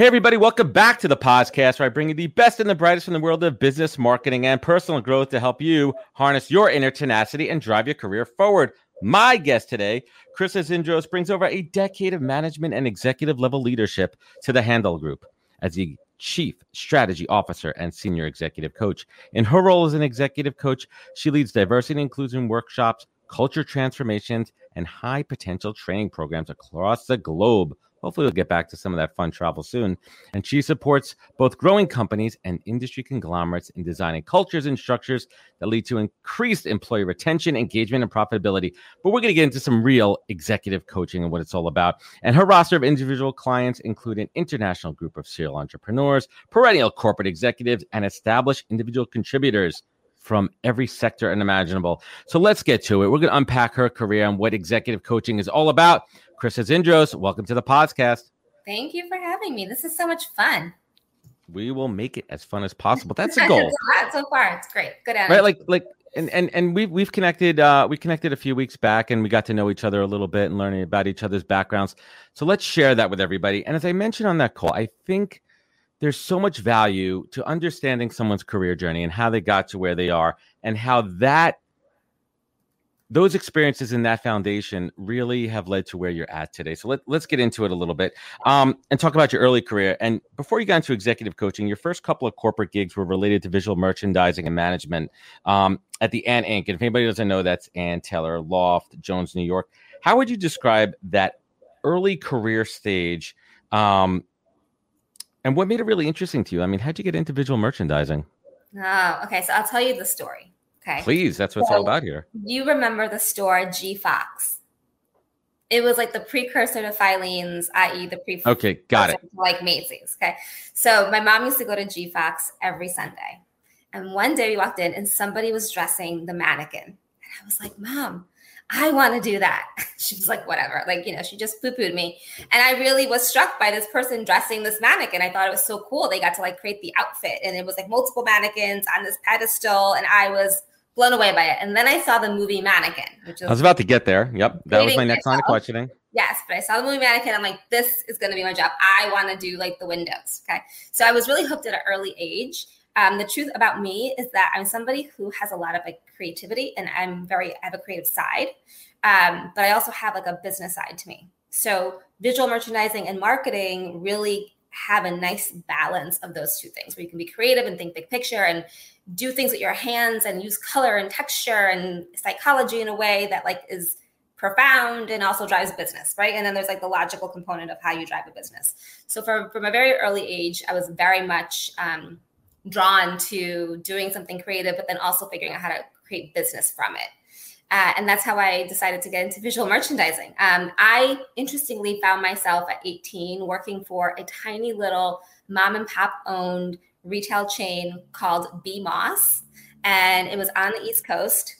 Hey, everybody, welcome back to the podcast where I bring you the best and the brightest from the world of business, marketing, and personal growth to help you harness your inner tenacity and drive your career forward. My guest today, Chrisa Zindros, brings over a decade of management and executive level leadership to the Handel Group as the Chief Strategy Officer and Senior Executive Coach. In her role as an executive coach, she leads diversity and inclusion workshops, culture transformations, and high potential training programs across the globe Hopefully, we'll get back to some of that fun travel soon. And she supports both growing companies and industry conglomerates in designing cultures and structures that lead to increased employee retention, engagement, and profitability. But we're going to get into some real executive coaching and what it's all about. And her roster of individual clients include an international group of serial entrepreneurs, perennial corporate executives, and established individual contributors from every sector and imaginable. So let's get to it. We're going to unpack her career and what executive coaching is all about. Chrisa Zindros, welcome to the podcast. Thank you for having me. This is so much fun. We will make it as fun as possible. That's a goal. so far, it's great. Good energy. Right, like like and and and we've we've connected uh we connected a few weeks back and we got to know each other a little bit and learning about each other's backgrounds. So let's share that with everybody. And as I mentioned on that call, I think there's so much value to understanding someone's career journey and how they got to where they are and how that those experiences in that foundation really have led to where you're at today. So let, let's get into it a little bit um, and talk about your early career. And before you got into executive coaching, your first couple of corporate gigs were related to visual merchandising and management um, at the Ann Inc. And if anybody doesn't know, that's Ann Taylor Loft, Jones, New York. How would you describe that early career stage? Um, and what made it really interesting to you? I mean, how'd you get into visual merchandising? Oh, okay. So I'll tell you the story. Okay. Please, that's what so, it's all about here. You remember the store G Fox? It was like the precursor to Filene's, i.e., the pre. Okay, got it. Like Macy's. Okay, so my mom used to go to G Fox every Sunday, and one day we walked in and somebody was dressing the mannequin, and I was like, "Mom, I want to do that." She was like, "Whatever." Like you know, she just poo pooed me, and I really was struck by this person dressing this mannequin. I thought it was so cool. They got to like create the outfit, and it was like multiple mannequins on this pedestal, and I was blown away by it. And then I saw the movie Mannequin, which I was about to get there. Yep, that was my next line of questioning. Yes, but I saw the movie Mannequin. I'm like, this is going to be my job. I want to do like the windows. Okay, so I was really hooked at an early age. Um, the truth about me is that I'm somebody who has a lot of like creativity, and I'm very I have a creative side, um, but I also have like a business side to me. So visual merchandising and marketing really have a nice balance of those two things where you can be creative and think big picture and do things with your hands and use color and texture and psychology in a way that like is profound and also drives business right and then there's like the logical component of how you drive a business so from, from a very early age i was very much um, drawn to doing something creative but then also figuring out how to create business from it uh, and that's how I decided to get into visual merchandising. Um, I interestingly found myself at 18 working for a tiny little mom and pop owned retail chain called B Moss, and it was on the East Coast.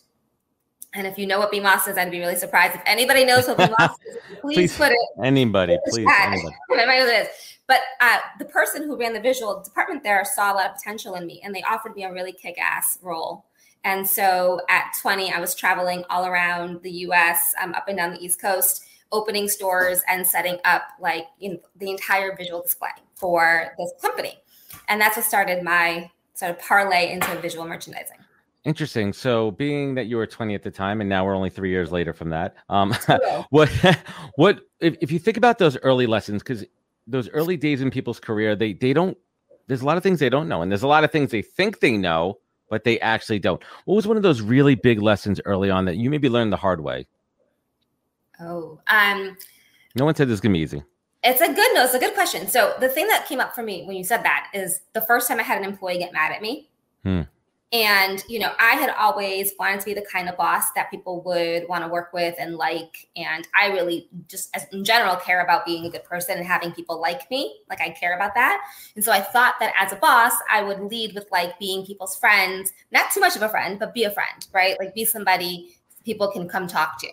And if you know what B Moss is, I'd be really surprised. If anybody knows what B Moss is, please, please, put it. Anybody, please. Anybody. knows it is. But uh, the person who ran the visual department there saw a lot of potential in me, and they offered me a really kick-ass role and so at 20, I was traveling all around the US, um, up and down the East Coast, opening stores and setting up like you know, the entire visual display for this company. And that's what started my sort of parlay into visual merchandising. Interesting. So, being that you were 20 at the time, and now we're only three years later from that, um, what, what, if, if you think about those early lessons, because those early days in people's career, they they don't there's a lot of things they don't know, and there's a lot of things they think they know, but they actually don't. What was one of those really big lessons early on that you maybe learned the hard way? Oh, um, no one said this is gonna be easy. It's a good no, it's a good question. So the thing that came up for me when you said that is the first time I had an employee get mad at me. Hmm. And, you know, I had always wanted to be the kind of boss that people would want to work with and like. And I really just, as in general, care about being a good person and having people like me. Like, I care about that. And so I thought that as a boss, I would lead with like being people's friends, not too much of a friend, but be a friend, right? Like, be somebody people can come talk to.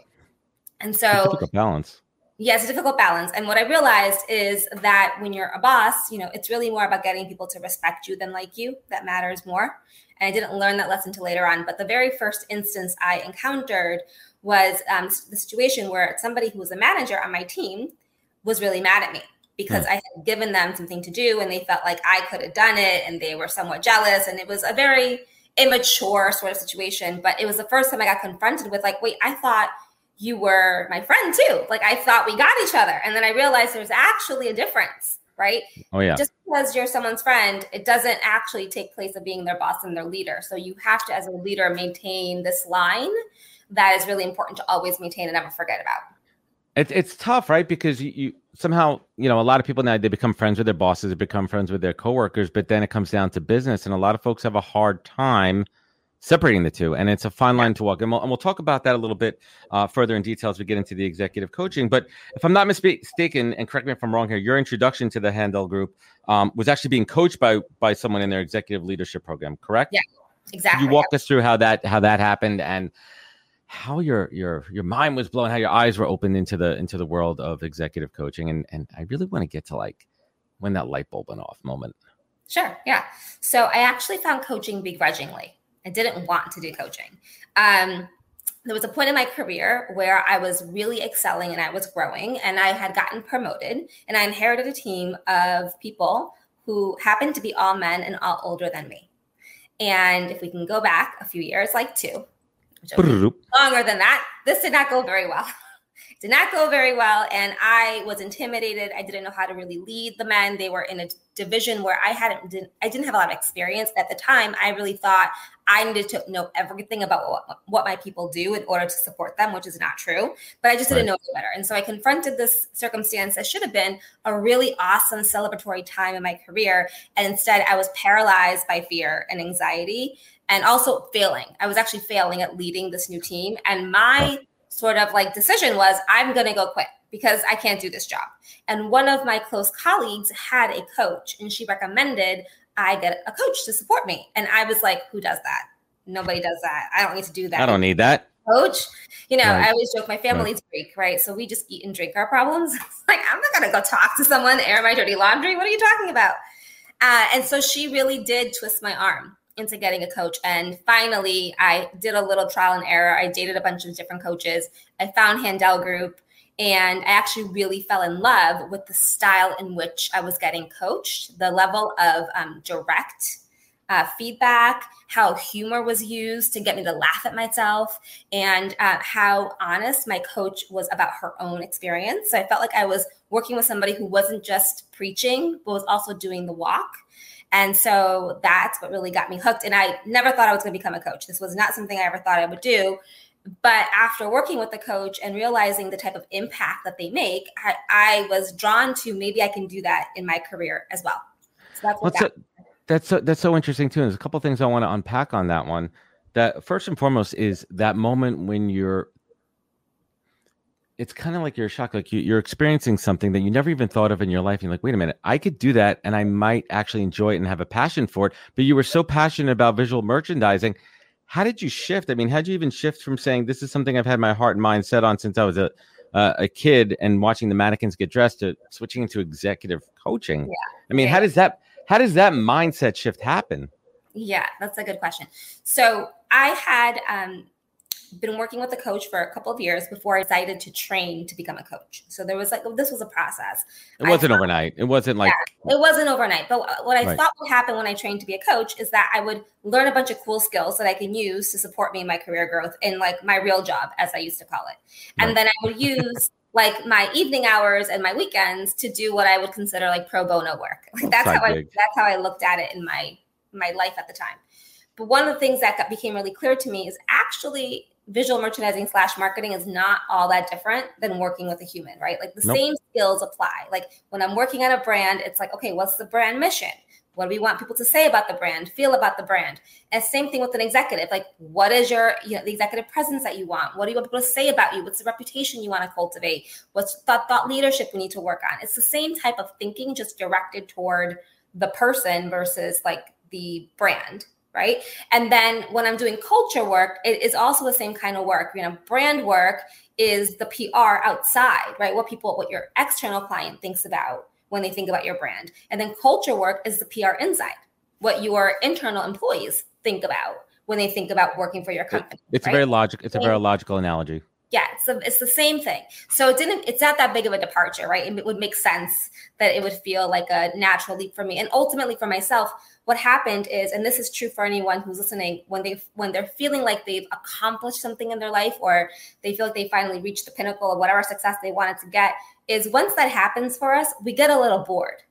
And so, it's a balance. Yeah, it's a difficult balance. And what I realized is that when you're a boss, you know, it's really more about getting people to respect you than like you. That matters more. And I didn't learn that lesson till later on. But the very first instance I encountered was um, the situation where somebody who was a manager on my team was really mad at me because mm. I had given them something to do and they felt like I could have done it and they were somewhat jealous. And it was a very immature sort of situation. But it was the first time I got confronted with, like, wait, I thought you were my friend too. Like, I thought we got each other. And then I realized there's actually a difference right? Oh yeah. Just because you're someone's friend, it doesn't actually take place of being their boss and their leader. So you have to, as a leader, maintain this line that is really important to always maintain and never forget about. It's it's tough, right? Because you, you somehow, you know, a lot of people now they become friends with their bosses, they become friends with their coworkers, but then it comes down to business, and a lot of folks have a hard time separating the two and it's a fine line to walk. And we'll, and we'll talk about that a little bit uh, further in detail as we get into the executive coaching. But if i'm not mistaken and correct me if i'm wrong here your introduction to the handel group um, was actually being coached by by someone in their executive leadership program correct? Yeah exactly. Could you walk us through how that how that happened and how your your your mind was blown how your eyes were opened into the into the world of executive coaching? And and i really want to get to like when that light bulb went off moment. Sure yeah. So i actually found coaching begrudgingly I didn't want to do coaching. Um, there was a point in my career where I was really excelling and I was growing, and I had gotten promoted, and I inherited a team of people who happened to be all men and all older than me. And if we can go back a few years, like two, longer than that, this did not go very well. did not go very well and i was intimidated. I didn't know how to really lead the men. They were in a division where i hadn't didn't, i didn't have a lot of experience at the time. I really thought i needed to know everything about what, what my people do in order to support them which is not true but i just didn't know better. And so i confronted this circumstance that should have been a really awesome celebratory time in my career and instead i was paralyzed by fear and anxiety and also failing. I was actually failing at leading this new team and my sort of like decision was I'm going to go quit because I can't do this job. And one of my close colleagues had a coach and she recommended I get a coach to support me. And I was like, who does that? Nobody does that. I don't need to do that. I don't need that. Coach, you know, right. I always joke my family's right. Greek, right? So we just eat and drink our problems. like, I'm not gonna go talk to someone, air my dirty laundry. What are you talking about? Uh, and so she really did twist my arm into getting a coach. And finally, I did a little trial and error. I dated a bunch of different coaches. I found Handel Group, and I actually really fell in love with the style in which I was getting coached, the level of um, direct uh, feedback, how humor was used to get me to laugh at myself, and uh, how honest my coach was about her own experience. So I felt like I was working with somebody who wasn't just preaching, but was also doing the walk. And so that's what really got me hooked. And I never thought I was going to become a coach. This was not something I ever thought I would do. But after working with the coach and realizing the type of impact that they make, I, I was drawn to maybe I can do that in my career as well. So that's what that- that's so, that's so interesting too. There's a couple things I want to unpack on that one. That first and foremost is that moment when you're it's kind of like you're shocked, like you, are experiencing something that you never even thought of in your life. You're like, wait a minute, I could do that, and I might actually enjoy it and have a passion for it. But you were so passionate about visual merchandising. How did you shift? I mean, how did you even shift from saying this is something I've had my heart and mind set on since I was a uh, a kid and watching the mannequins get dressed to switching into executive coaching? Yeah. I mean, yeah. how does that how does that mindset shift happen? Yeah, that's a good question. So I had um, been working with a coach for a couple of years before I decided to train to become a coach. So there was like this was a process. It wasn't thought, overnight. It wasn't like yeah, it wasn't overnight. But what I right. thought would happen when I trained to be a coach is that I would learn a bunch of cool skills that I can use to support me in my career growth in like my real job, as I used to call it. And right. then I would use like my evening hours and my weekends to do what I would consider like pro bono work. Like that's how I that's how I looked at it in my my life at the time. But one of the things that got, became really clear to me is actually visual merchandising slash marketing is not all that different than working with a human, right? Like the nope. same skills apply. Like when I'm working on a brand, it's like, okay, what's the brand mission? What do we want people to say about the brand, feel about the brand? And same thing with an executive. Like, what is your, you know, the executive presence that you want? What do you want people to say about you? What's the reputation you want to cultivate? What's thought, thought leadership we need to work on? It's the same type of thinking, just directed toward the person versus like the brand right? And then when I'm doing culture work, it is also the same kind of work. You know, brand work is the PR outside, right? What people, what your external client thinks about when they think about your brand. And then culture work is the PR inside, what your internal employees think about when they think about working for your company. It's right? a very logical. It's a very logical analogy yeah it's, a, it's the same thing so it didn't it's not that big of a departure right it would make sense that it would feel like a natural leap for me and ultimately for myself what happened is and this is true for anyone who's listening when they when they're feeling like they've accomplished something in their life or they feel like they finally reached the pinnacle of whatever success they wanted to get is once that happens for us we get a little bored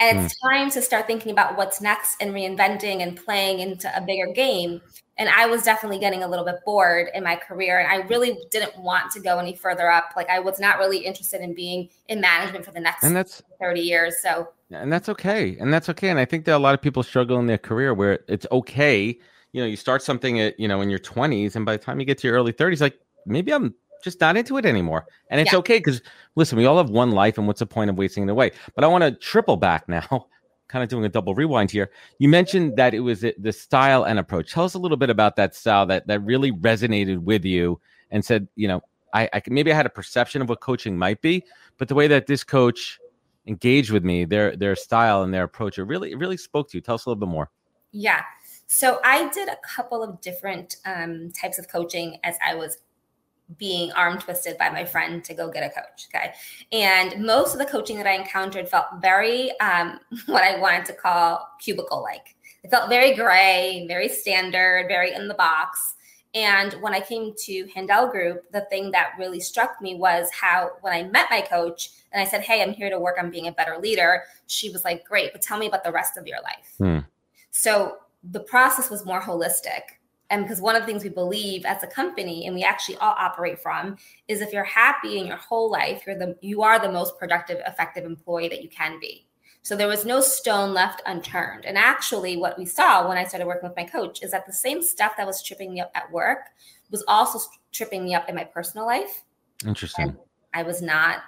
and it's mm. time to start thinking about what's next and reinventing and playing into a bigger game and I was definitely getting a little bit bored in my career and I really didn't want to go any further up. Like I was not really interested in being in management for the next and that's 30 years so. And that's okay and that's okay and I think that a lot of people struggle in their career where it's okay you know you start something at you know in your 20s and by the time you get to your early 30s like maybe I'm just not into it anymore. And it's yeah. okay because listen we all have one life and what's the point of wasting it away? But I want to triple back now kind of doing a double rewind here. You mentioned that it was the style and approach. Tell us a little bit about that style that that really resonated with you and said, you know, I, I maybe I had a perception of what coaching might be, but the way that this coach engaged with me, their their style and their approach, it really it really spoke to you. Tell us a little bit more. Yeah. So I did a couple of different um, types of coaching as I was being arm twisted by my friend to go get a coach. Okay. And most of the coaching that I encountered felt very, um, what I wanted to call cubicle like. It felt very gray, very standard, very in the box. And when I came to Handel Group, the thing that really struck me was how when I met my coach and I said, Hey, I'm here to work on being a better leader, she was like, Great, but tell me about the rest of your life. Hmm. So the process was more holistic and because one of the things we believe as a company and we actually all operate from is if you're happy in your whole life you're the you are the most productive effective employee that you can be. So there was no stone left unturned. And actually what we saw when i started working with my coach is that the same stuff that was tripping me up at work was also tripping me up in my personal life. Interesting. And i was not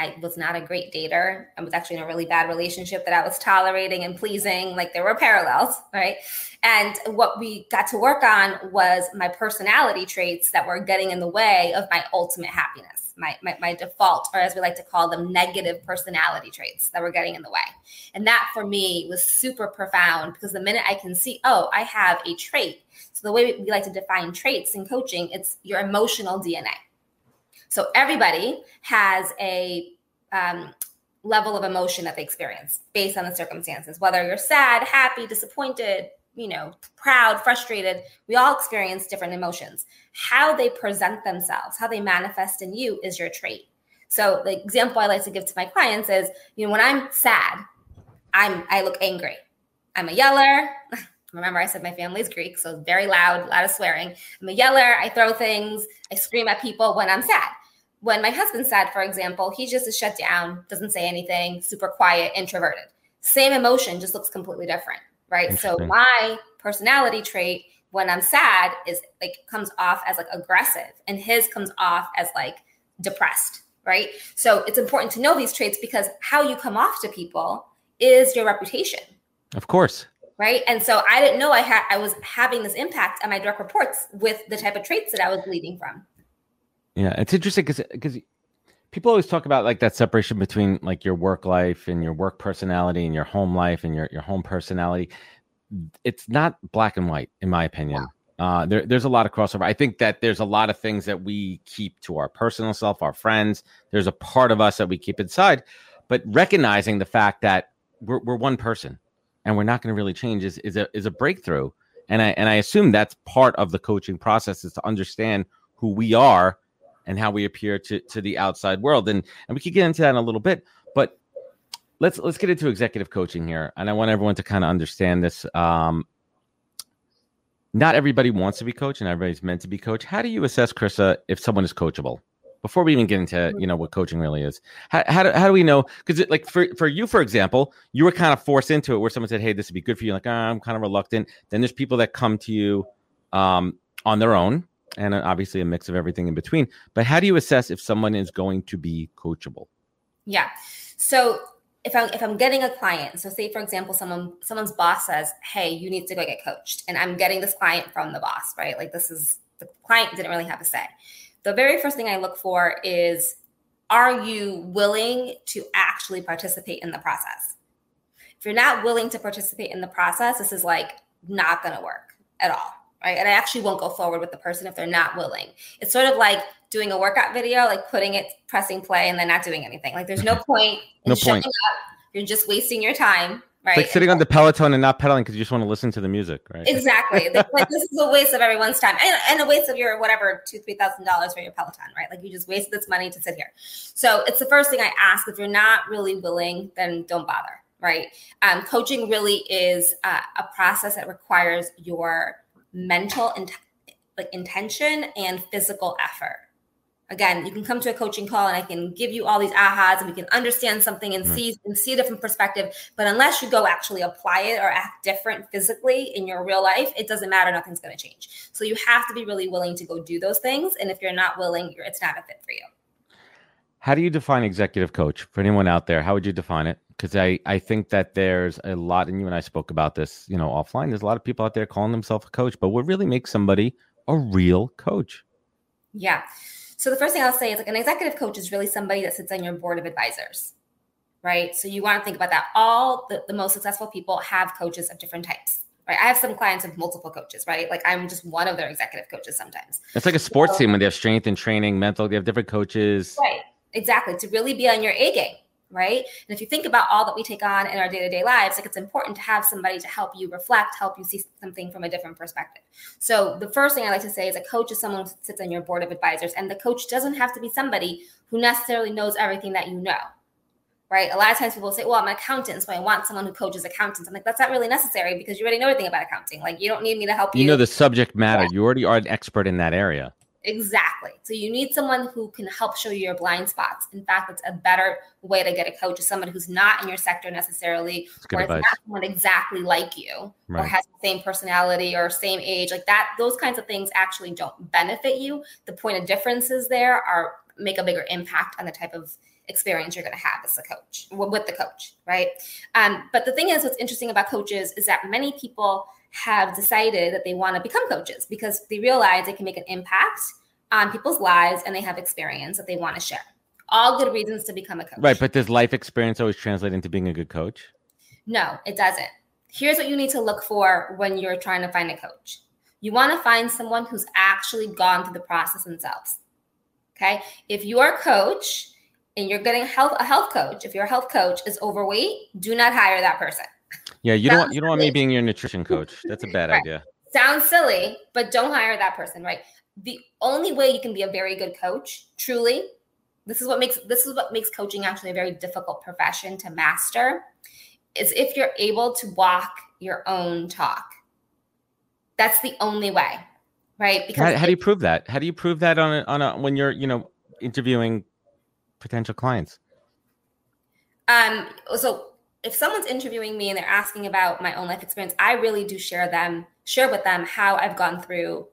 I was not a great dater. I was actually in a really bad relationship that I was tolerating and pleasing. Like there were parallels, right? And what we got to work on was my personality traits that were getting in the way of my ultimate happiness, my, my, my default, or as we like to call them, negative personality traits that were getting in the way. And that for me was super profound because the minute I can see, oh, I have a trait. So the way we like to define traits in coaching, it's your emotional DNA so everybody has a um, level of emotion that they experience based on the circumstances, whether you're sad, happy, disappointed, you know, proud, frustrated. We all experience different emotions. How they present themselves, how they manifest in you is your trait. So the example I like to give to my clients is, you know, when I'm sad, I'm I look angry. I'm a yeller. Remember, I said my family's Greek, so very loud, a lot of swearing. I'm a yeller. I throw things. I scream at people when I'm sad when my husband's sad, for example, he just is shut down, doesn't say anything, super quiet, introverted. Same emotion, just looks completely different, right? So my personality trait when I'm sad is like comes off as like aggressive, and his comes off as like depressed, right? So it's important to know these traits because how you come off to people is your reputation. Of course. Right. And so I didn't know I had I was having this impact on my direct reports with the type of traits that I was leading from. Yeah, it's interesting because because people always talk about like that separation between like your work life and your work personality and your home life and your your home personality. It's not black and white, in my opinion. Uh, there, there's a lot of crossover. I think that there's a lot of things that we keep to our personal self, our friends. There's a part of us that we keep inside, but recognizing the fact that we're, we're one person and we're not going to really change is, is a is a breakthrough. And I and I assume that's part of the coaching process is to understand who we are and how we appear to to the outside world. And and we could get into that in a little bit, but let's let's get into executive coaching here. And I want everyone to kind of understand this. Um, not everybody wants to be coached, and everybody's meant to be coached. How do you assess, Chrisa, if someone is coachable? Before we even get into you know what coaching really is, how how do, how do we know? Because like for for you, for example, you were kind of forced into it, where someone said, "Hey, this would be good for you." Like oh, I'm kind of reluctant. Then there's people that come to you um, on their own, and uh, obviously a mix of everything in between. But how do you assess if someone is going to be coachable? Yeah. So if I'm if I'm getting a client, so say for example, someone someone's boss says, "Hey, you need to go get coached," and I'm getting this client from the boss, right? Like this is the client didn't really have a say. The very first thing I look for is, are you willing to actually participate in the process? If you're not willing to participate in the process, this is like not going to work at all right? And I actually won't go forward with the person if they're not willing. It's sort of like doing a workout video, like putting it, pressing play, and then not doing anything. Like there's no point. no point. Up. You're just wasting your time. Right. It's like sitting on the Peloton and not pedaling because you just want to listen to the music, right? Exactly. like this is a waste of everyone's time and, and a waste of your whatever two, three thousand dollars for your Peloton, right? Like you just wasted this money to sit here. So it's the first thing I ask. If you're not really willing, then don't bother, right? Um, coaching really is uh, a process that requires your mental and like intention and physical effort. Again, you can come to a coaching call and I can give you all these ahas and we can understand something and mm-hmm. see and see a different perspective. But unless you go actually apply it or act different physically in your real life, it doesn't matter. Nothing's going to change. So you have to be really willing to go do those things. And if you're not willing, it's not a fit for you. How do you define executive coach for anyone out there? How would you define it? Because I, I think that there's a lot, and you and I spoke about this, you know, offline. There's a lot of people out there calling themselves a coach, but what really makes somebody a real coach? Yeah. So the first thing I'll say is like an executive coach is really somebody that sits on your board of advisors, right? So you want to think about that. All the, the most successful people have coaches of different types. Right. I have some clients with multiple coaches, right? Like I'm just one of their executive coaches sometimes. It's like a sports so, team when they have strength and training, mental, they have different coaches. Right exactly to really be on your A game right? And if you think about all that we take on in our day to day lives, like it's important to have somebody to help you reflect, help you see something from a different perspective. So the first thing I like to say is a coach is someone who sits on your board of advisors, and the coach doesn't have to be somebody who necessarily knows everything that you know. Right. A lot of times people say, well, I'm an accountant, so I want someone who coaches accountants. I'm like, that's not really necessary because you already know everything about accounting. Like, you don't need me to help you. You know the subject matter. Yeah. You already are an expert in that area. Exactly. So you need someone who can help show you your blind spots. In fact, it's a better way to get a coach is someone who's not in your sector necessarily, or is not someone exactly like you, right. or has the same personality or same age. Like that, those kinds of things actually don't benefit you. The point of differences there are make a bigger impact on the type of experience you're going to have as a coach with the coach, right? Um, but the thing is, what's interesting about coaches is that many people have decided that they want to become coaches because they realize they can make an impact on people's lives and they have experience that they want to share. All good reasons to become a coach. Right. But does life experience always translate into being a good coach? No, it doesn't. Here's what you need to look for when you're trying to find a coach you want to find someone who's actually gone through the process themselves. Okay. If your coach and you're getting health, a health coach, if your health coach is overweight, do not hire that person. Yeah, you don't want you don't want me being your nutrition coach. That's a bad right. idea. Sounds silly, but don't hire that person, right? The only way you can be a very good coach, truly, this is what makes this is what makes coaching actually a very difficult profession to master, is if you're able to walk your own talk. That's the only way, right? Because how, how do you prove that? How do you prove that on a, on a when you're you know interviewing potential clients? Um. So if someone's interviewing me and they're asking about my own life experience, I really do share them, share with them how I've gone through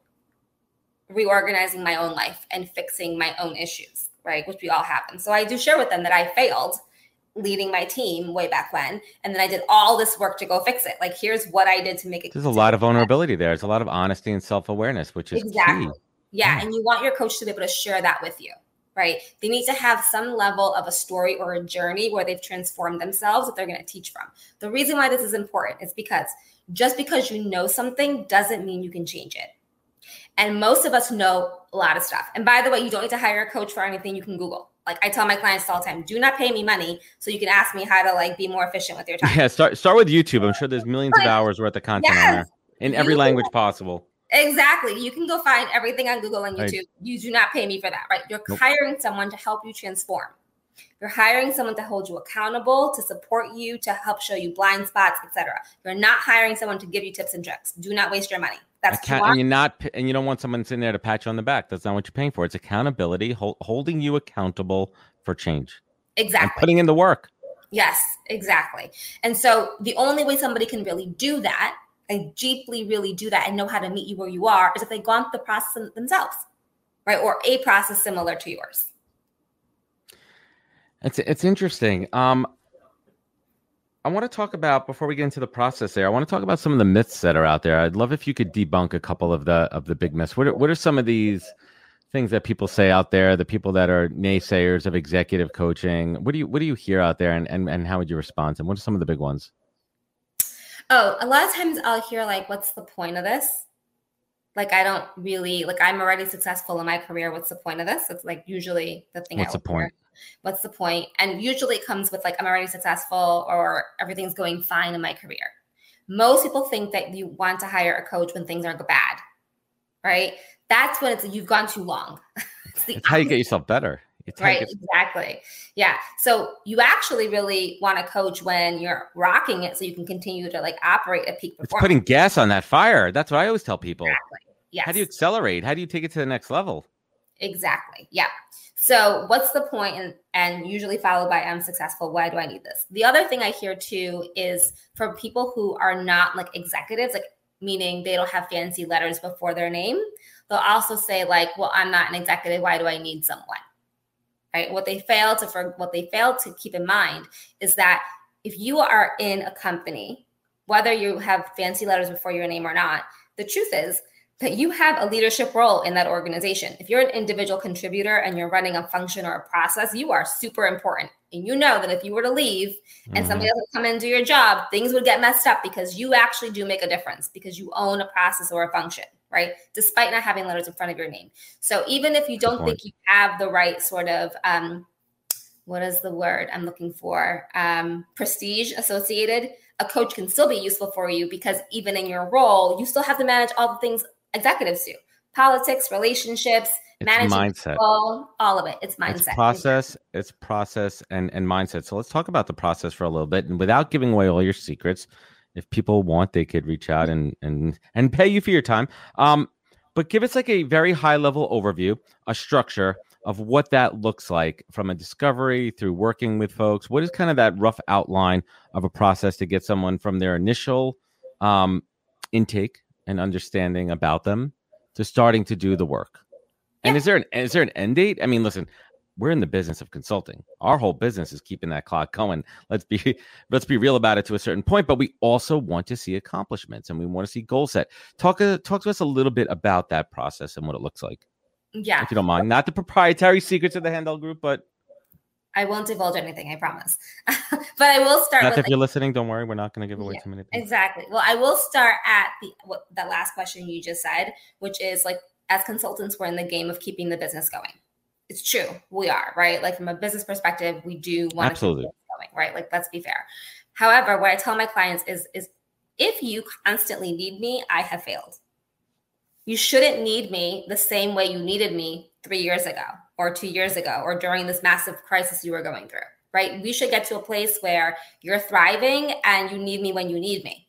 reorganizing my own life and fixing my own issues, right? Which we all have. And so I do share with them that I failed leading my team way back when. And then I did all this work to go fix it. Like, here's what I did to make it. There's a lot of vulnerability there. There's a lot of honesty and self awareness, which is exactly. Key. Yeah. And you want your coach to be able to share that with you right? They need to have some level of a story or a journey where they've transformed themselves that they're going to teach from. The reason why this is important is because just because you know something doesn't mean you can change it. And most of us know a lot of stuff. And by the way, you don't need to hire a coach for anything you can Google. Like I tell my clients all the time, do not pay me money so you can ask me how to like be more efficient with your time. Yeah, start start with YouTube. I'm sure there's millions of hours worth of content yes. on there in every language possible Exactly. You can go find everything on Google and YouTube. Right. You do not pay me for that, right? You're nope. hiring someone to help you transform. You're hiring someone to hold you accountable, to support you, to help show you blind spots, etc. You're not hiring someone to give you tips and tricks. Do not waste your money. That's Account- and you're not, and you don't want someone sitting there to pat you on the back. That's not what you're paying for. It's accountability, holding you accountable for change. Exactly. And putting in the work. Yes, exactly. And so the only way somebody can really do that and deeply really do that and know how to meet you where you are is if they've gone through the process themselves, right? Or a process similar to yours. It's it's interesting. Um, I want to talk about before we get into the process there. I want to talk about some of the myths that are out there. I'd love if you could debunk a couple of the of the big myths. What are, what are some of these things that people say out there? The people that are naysayers of executive coaching. What do you what do you hear out there, and and, and how would you respond? And what are some of the big ones? Oh, a lot of times I'll hear like, "What's the point of this?" Like I don't really like. I'm already successful in my career. What's the point of this? It's like usually the thing. What's the point? Hear what's the point? And usually it comes with like, I'm already successful or everything's going fine in my career. Most people think that you want to hire a coach when things are bad, right? That's when it's you've gone too long. it's, it's how you get yourself better. Right, exactly. Yeah. So you actually really want to coach when you're rocking it so you can continue to like operate at peak performance. It's putting gas on that fire. That's what I always tell people. Exactly. Yes. How do you accelerate? How do you take it to the next level? Exactly. Yeah. So, what's the point? And, and usually followed by I'm successful. Why do I need this? The other thing I hear too is from people who are not like executives, like meaning they don't have fancy letters before their name, they'll also say, like, well, I'm not an executive. Why do I need someone? Right. What they fail to for what they fail to keep in mind is that if you are in a company, whether you have fancy letters before your name or not, the truth is that you have a leadership role in that organization. If you're an individual contributor and you're running a function or a process, you are super important. And you know that if you were to leave and mm-hmm. somebody else would come in and do your job, things would get messed up because you actually do make a difference because you own a process or a function, right? Despite not having letters in front of your name. So even if you don't think you have the right sort of um, what is the word I'm looking for? Um, prestige associated, a coach can still be useful for you because even in your role, you still have to manage all the things executives do politics, relationships, it's management, mindset, people, all of it. It's mindset. It's process. It's process and and mindset. So let's talk about the process for a little bit, and without giving away all your secrets, if people want, they could reach out and and and pay you for your time. Um, but give us like a very high level overview, a structure of what that looks like from a discovery through working with folks. What is kind of that rough outline of a process to get someone from their initial um, intake and understanding about them to starting to do the work. And is there an is there an end date? I mean, listen, we're in the business of consulting. Our whole business is keeping that clock going. Let's be let's be real about it to a certain point, but we also want to see accomplishments and we want to see goal set. Talk uh, talk to us a little bit about that process and what it looks like. Yeah. If you don't mind. Not the proprietary secrets of the Handel group, but I won't divulge anything, I promise. but I will start. Not with, if like, you're listening, don't worry. We're not going to give away yeah, too many. Things. Exactly. Well, I will start at the what that last question you just said, which is like, as consultants, we're in the game of keeping the business going. It's true, we are right. Like from a business perspective, we do want Absolutely. to keep going, right? Like let's be fair. However, what I tell my clients is is if you constantly need me, I have failed. You shouldn't need me the same way you needed me three years ago or two years ago or during this massive crisis you were going through, right? We should get to a place where you're thriving and you need me when you need me,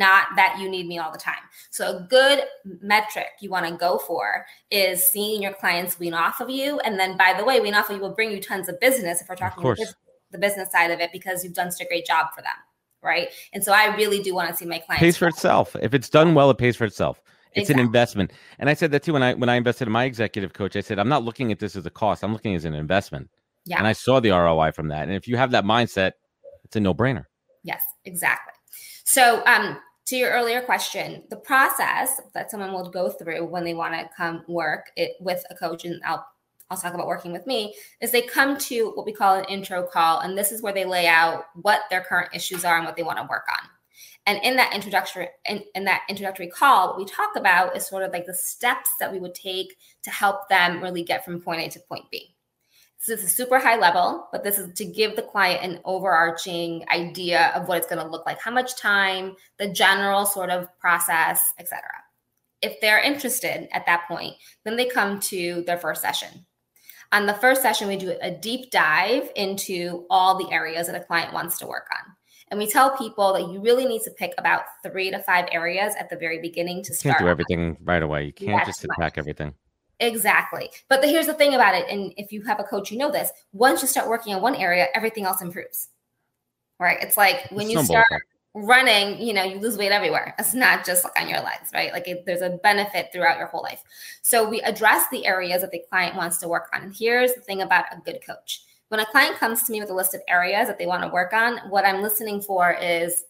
not that you need me all the time. So, a good metric you want to go for is seeing your clients wean off of you. And then, by the way, wean off of you will bring you tons of business if we're talking business, the business side of it because you've done such a great job for them. Right. And so I really do want to see my clients. Pays for itself. If it's done well, it pays for itself. It's exactly. an investment. And I said that too when I when I invested in my executive coach. I said, I'm not looking at this as a cost. I'm looking as an investment. Yeah. And I saw the ROI from that. And if you have that mindset, it's a no-brainer. Yes, exactly. So um to your earlier question, the process that someone will go through when they want to come work it with a coach, and I'll I'll talk about working with me, is they come to what we call an intro call. And this is where they lay out what their current issues are and what they want to work on. And in that introductory in, in that introductory call, what we talk about is sort of like the steps that we would take to help them really get from point A to point B. So it's a super high level, but this is to give the client an overarching idea of what it's going to look like, how much time, the general sort of process, etc. if they're interested at that point, then they come to their first session. On the first session, we do a deep dive into all the areas that a client wants to work on. And we tell people that you really need to pick about three to five areas at the very beginning to start. You can't do everything right away. You can't just attack everything. Exactly. But the, here's the thing about it. And if you have a coach, you know this. Once you start working in one area, everything else improves. Right. It's like when you start running, you know, you lose weight everywhere. It's not just like on your legs, right? Like it, there's a benefit throughout your whole life. So we address the areas that the client wants to work on. And here's the thing about a good coach when a client comes to me with a list of areas that they want to work on, what I'm listening for is,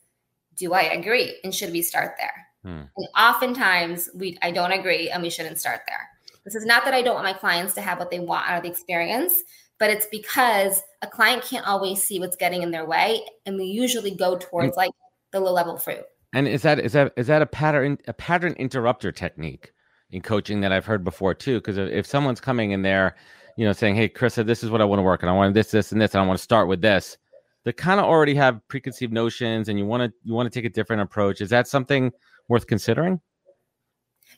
do I agree? And should we start there? Hmm. And oftentimes we I don't agree and we shouldn't start there. This is not that I don't want my clients to have what they want out of the experience, but it's because a client can't always see what's getting in their way. And we usually go towards mm. like the low level fruit. And is that is that is that a pattern a pattern interrupter technique in coaching that I've heard before too? Because if someone's coming in there you know, saying, "Hey, Chrisa, this is what I want to work on. I want this, this, and this, and I want to start with this." They kind of already have preconceived notions, and you want to you want to take a different approach. Is that something worth considering?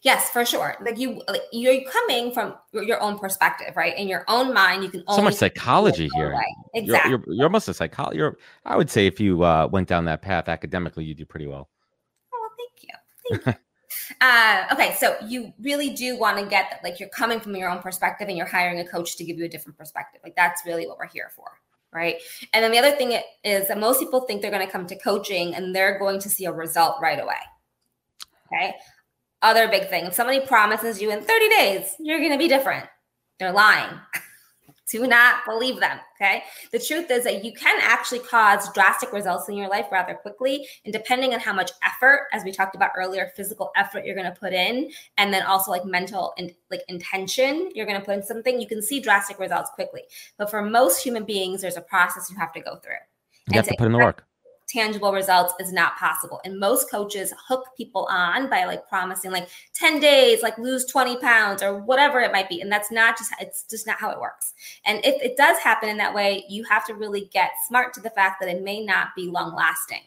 Yes, for sure. Like you, like you're coming from your own perspective, right? In your own mind, you can only so much psychology here. Exactly. You're, you're, you're, almost a psychologist. You're, I would say, if you uh, went down that path academically, you do pretty well. Oh, thank you. Thank you. Uh, okay, so you really do want to get that, like you're coming from your own perspective and you're hiring a coach to give you a different perspective. Like that's really what we're here for, right? And then the other thing is that most people think they're going to come to coaching and they're going to see a result right away. Okay. Other big thing if somebody promises you in 30 days, you're going to be different, they're lying. Do not believe them. Okay. The truth is that you can actually cause drastic results in your life rather quickly. And depending on how much effort, as we talked about earlier, physical effort you're going to put in, and then also like mental and like intention you're going to put in something, you can see drastic results quickly. But for most human beings, there's a process you have to go through. You have to put in the work tangible results is not possible. And most coaches hook people on by like promising like 10 days, like lose 20 pounds or whatever it might be. And that's not just, it's just not how it works. And if it does happen in that way, you have to really get smart to the fact that it may not be long lasting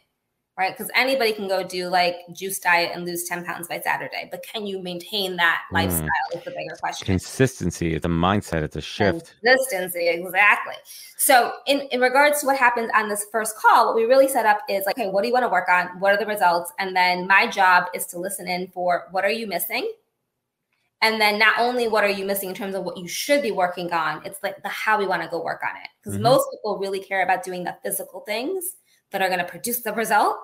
right? Because anybody can go do like juice diet and lose 10 pounds by Saturday, but can you maintain that mm. lifestyle is the bigger question. Consistency, it's a mindset, it's a shift. Consistency, exactly. So in, in regards to what happens on this first call, what we really set up is like, okay, what do you want to work on? What are the results? And then my job is to listen in for what are you missing? And then not only what are you missing in terms of what you should be working on, it's like the how we want to go work on it. Because mm-hmm. most people really care about doing the physical things that are going to produce the result.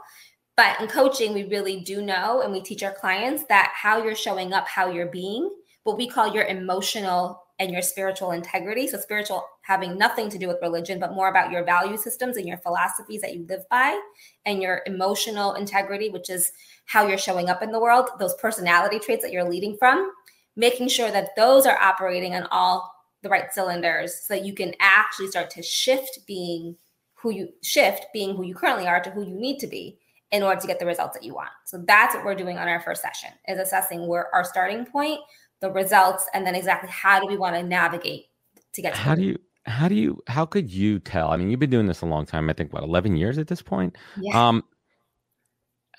But in coaching, we really do know, and we teach our clients that how you're showing up, how you're being, what we call your emotional and your spiritual integrity. So, spiritual having nothing to do with religion, but more about your value systems and your philosophies that you live by, and your emotional integrity, which is how you're showing up in the world, those personality traits that you're leading from, making sure that those are operating on all the right cylinders so that you can actually start to shift being who you shift being who you currently are to who you need to be in order to get the results that you want. So that's what we're doing on our first session is assessing where our starting point, the results, and then exactly how do we want to navigate to get to how do you how do you how could you tell? I mean, you've been doing this a long time, I think what, 11 years at this point? Yeah. Um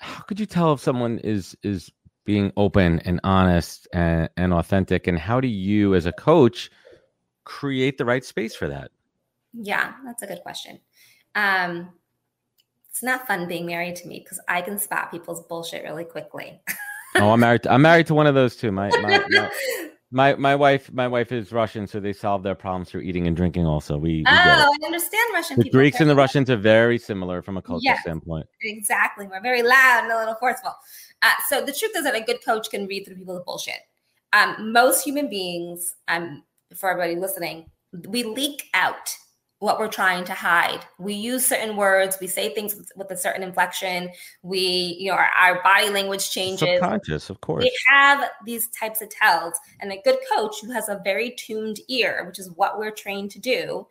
how could you tell if someone is is being open and honest and, and authentic and how do you as a coach create the right space for that? Yeah, that's a good question. Um, it's not fun being married to me because I can spot people's bullshit really quickly. oh, I'm married. To, I'm married to one of those too. My, my, my, my, my wife my wife is Russian, so they solve their problems through eating and drinking. Also, we, we oh, I understand Russian. The Greeks and the Russians are very similar from a cultural yes, standpoint. Exactly, we're very loud and a little forceful. Uh, so the truth is that a good coach can read through people's bullshit. Um, most human beings, um, for everybody listening, we leak out what we're trying to hide. We use certain words, we say things with, with a certain inflection, we, you know, our, our, body language changes. Subconscious, of course. We have these types of tells. And a good coach who has a very tuned ear, which is what we're trained to do,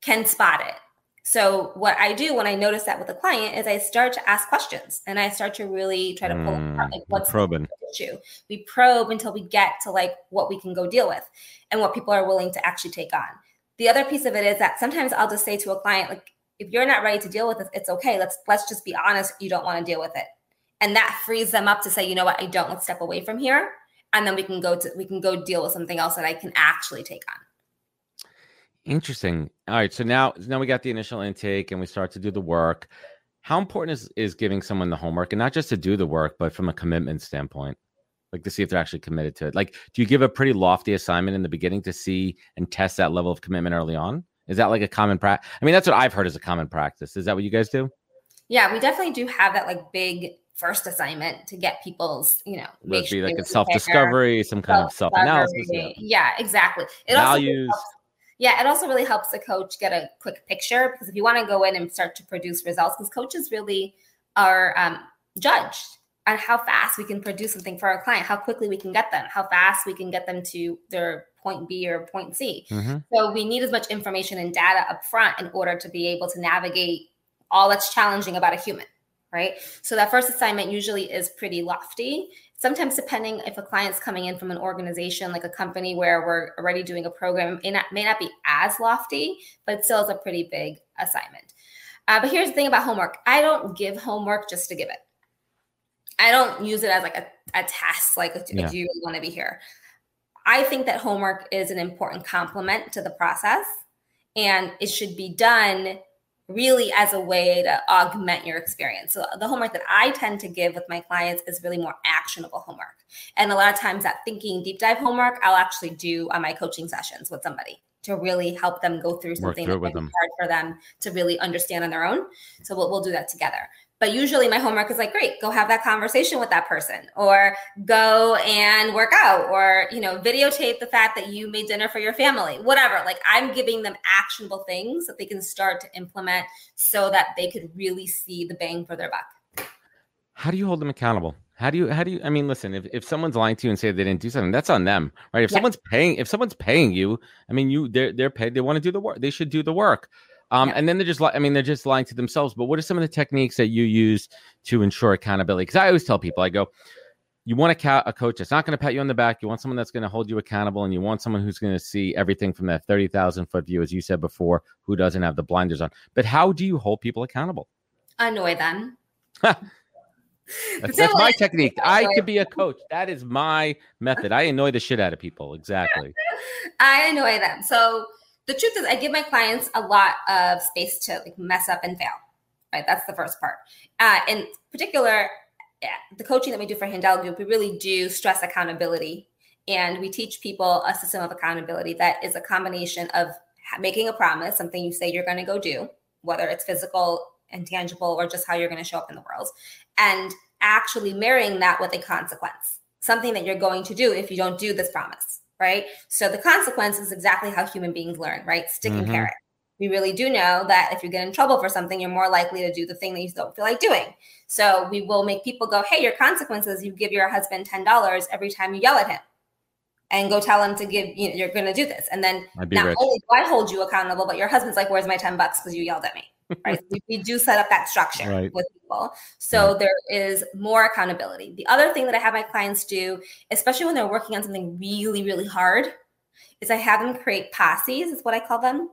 can spot it. So what I do when I notice that with a client is I start to ask questions and I start to really try to pull mm, apart like what's probing. the issue. We probe until we get to like what we can go deal with and what people are willing to actually take on the other piece of it is that sometimes I'll just say to a client, like, if you're not ready to deal with it, it's okay. Let's let's just be honest. You don't want to deal with it. and that frees them up to say you know what? I don't want to step away from here. And then we can go to we can go deal with something else that i can actually take on. Interesting. All right so now now we got the initial intake and we start to do the work. How important is is giving someone the homework? And not just to do the work but from a commitment standpoint like to see if they're actually committed to it like do you give a pretty lofty assignment in the beginning to see and test that level of commitment early on is that like a common practice i mean that's what i've heard as a common practice is that what you guys do yeah we definitely do have that like big first assignment to get people's, you know, make sure like a self discovery, some kind of self analysis. Yeah. yeah. exactly. It Values. Also yeah, it also really helps the coach get a quick picture because if you want to go in and start to produce results, because coaches really are um, judged on how fast we can produce something for our client, how quickly we can get them, how fast we can get them to their point B or point C. Mm-hmm. So we need as much information and data up front in order to be able to navigate all that's challenging about a human right? So that first assignment usually is pretty lofty. Sometimes, depending if a client's coming in from an organization like a company where we're already doing a program, it may not, may not be as lofty, but still is a pretty big assignment. Uh, but here's the thing about homework I don't give homework just to give it. I don't use it as like a, a test, like, yeah. do you really want to be here? I think that homework is an important complement to the process and it should be done really as a way to augment your experience. So the homework that I tend to give with my clients is really more actionable homework. And a lot of times that thinking deep dive homework, I'll actually do on my coaching sessions with somebody to really help them go through something that's hard for them to really understand on their own. So we'll, we'll do that together. But usually my homework is like, great, go have that conversation with that person or go and work out or, you know, videotape the fact that you made dinner for your family, whatever. Like I'm giving them actionable things that they can start to implement so that they could really see the bang for their buck. How do you hold them accountable? How do you how do you I mean listen if, if someone's lying to you and say they didn't do something that's on them right if yeah. someone's paying if someone's paying you I mean you they're they're paid they want to do the work they should do the work um, yeah. And then they're just, I mean, they're just lying to themselves. But what are some of the techniques that you use to ensure accountability? Because I always tell people, I go, you want a, ca- a coach that's not going to pat you on the back. You want someone that's going to hold you accountable, and you want someone who's going to see everything from that thirty thousand foot view, as you said before, who doesn't have the blinders on. But how do you hold people accountable? Annoy them. that's, that's my technique. I could be a coach. That is my method. I annoy the shit out of people. Exactly. I annoy them. So the truth is, I give my clients a lot of space to like mess up and fail. Right, that's the first part. Uh, in particular, the coaching that we do for Handel Group, we really do stress accountability, and we teach people a system of accountability that is a combination of making a promise, something you say you're going to go do, whether it's physical and tangible or just how you're going to show up in the world, and actually marrying that with a consequence, something that you're going to do if you don't do this promise right? So the consequence is exactly how human beings learn, right? Stick and mm-hmm. carrot. We really do know that if you get in trouble for something, you're more likely to do the thing that you don't feel like doing. So we will make people go, hey, your consequences, you give your husband $10 every time you yell at him. And go tell him to give, you know, you're going to do this. And then not rich. only do I hold you accountable, but your husband's like, where's my 10 bucks because you yelled at me right? we, we, do set up that structure right. with people. So yeah. there is more accountability. The other thing that I have my clients do, especially when they're working on something really, really hard, is I have them create posses, is what I call them,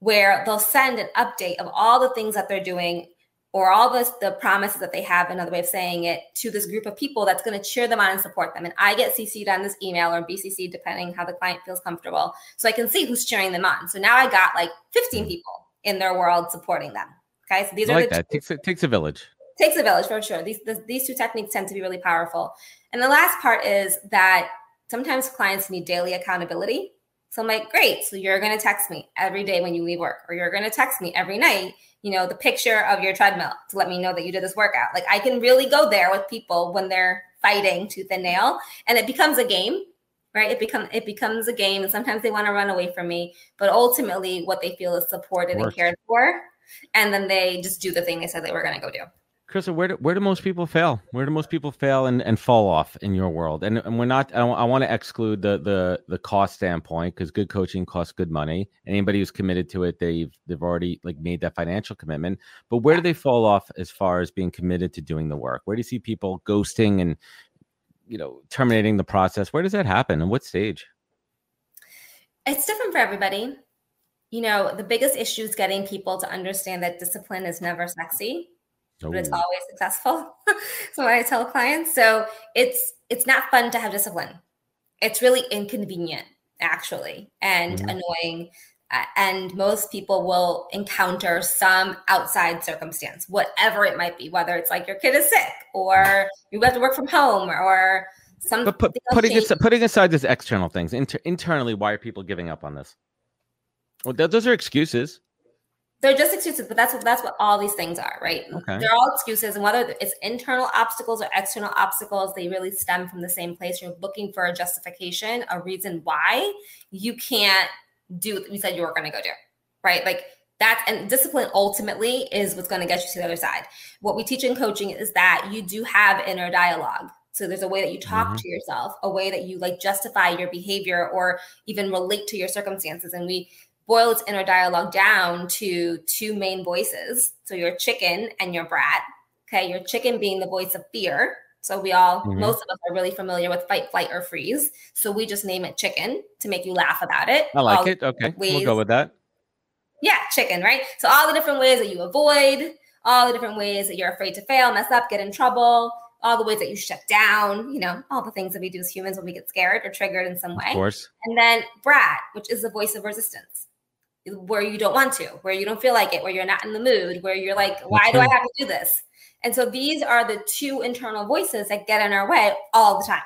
where they'll send an update of all the things that they're doing or all the, the promises that they have, another way of saying it, to this group of people that's going to cheer them on and support them. And I get CC'd on this email or BCC, depending how the client feels comfortable. So I can see who's cheering them on. So now I got like 15 mm-hmm. people in their world supporting them. Okay, so these I are like the that. Two, takes a, takes a village. Takes a village for sure. These the, these two techniques tend to be really powerful. And the last part is that sometimes clients need daily accountability. So I'm like, great. So you're going to text me every day when you leave work, or you're going to text me every night, you know, the picture of your treadmill to let me know that you did this workout. Like I can really go there with people when they're fighting tooth and nail, and it becomes a game right it becomes it becomes a game and sometimes they want to run away from me but ultimately what they feel is supported and cared for and then they just do the thing they said they were going to go do Chrisa, where do, where do most people fail? Where do most people fail and, and fall off in your world? And, and we're not. I, I want to exclude the the the cost standpoint because good coaching costs good money. Anybody who's committed to it, they've they've already like made that financial commitment. But where do they fall off as far as being committed to doing the work? Where do you see people ghosting and you know terminating the process where does that happen and what stage it's different for everybody you know the biggest issue is getting people to understand that discipline is never sexy but it's always successful. so what I tell clients. So it's it's not fun to have discipline. It's really inconvenient, actually, and mm-hmm. annoying. And most people will encounter some outside circumstance, whatever it might be, whether it's like your kid is sick or you have to work from home or some. But put, putting, aside, putting aside these external things, inter- internally, why are people giving up on this? Well, th- those are excuses they're just excuses, but that's what that's what all these things are, right? Okay. They're all excuses, and whether it's internal obstacles or external obstacles, they really stem from the same place. You're looking for a justification, a reason why you can't do what you said you were going to go do, right? Like that's and discipline ultimately is what's going to get you to the other side. What we teach in coaching is that you do have inner dialogue. So there's a way that you talk mm-hmm. to yourself, a way that you like justify your behavior or even relate to your circumstances. And we boil its inner dialogue down to two main voices. So your chicken and your brat. Okay, your chicken being the voice of fear. So we all, mm-hmm. most of us are really familiar with fight, flight, or freeze. So we just name it chicken to make you laugh about it. I like all it. Okay, ways. we'll go with that. Yeah, chicken, right? So all the different ways that you avoid, all the different ways that you're afraid to fail, mess up, get in trouble, all the ways that you shut down, you know, all the things that we do as humans when we get scared or triggered in some way. Of course. And then brat, which is the voice of resistance where you don't want to, where you don't feel like it, where you're not in the mood, where you're like, why do I have to do this? And so these are the two internal voices that get in our way all the time.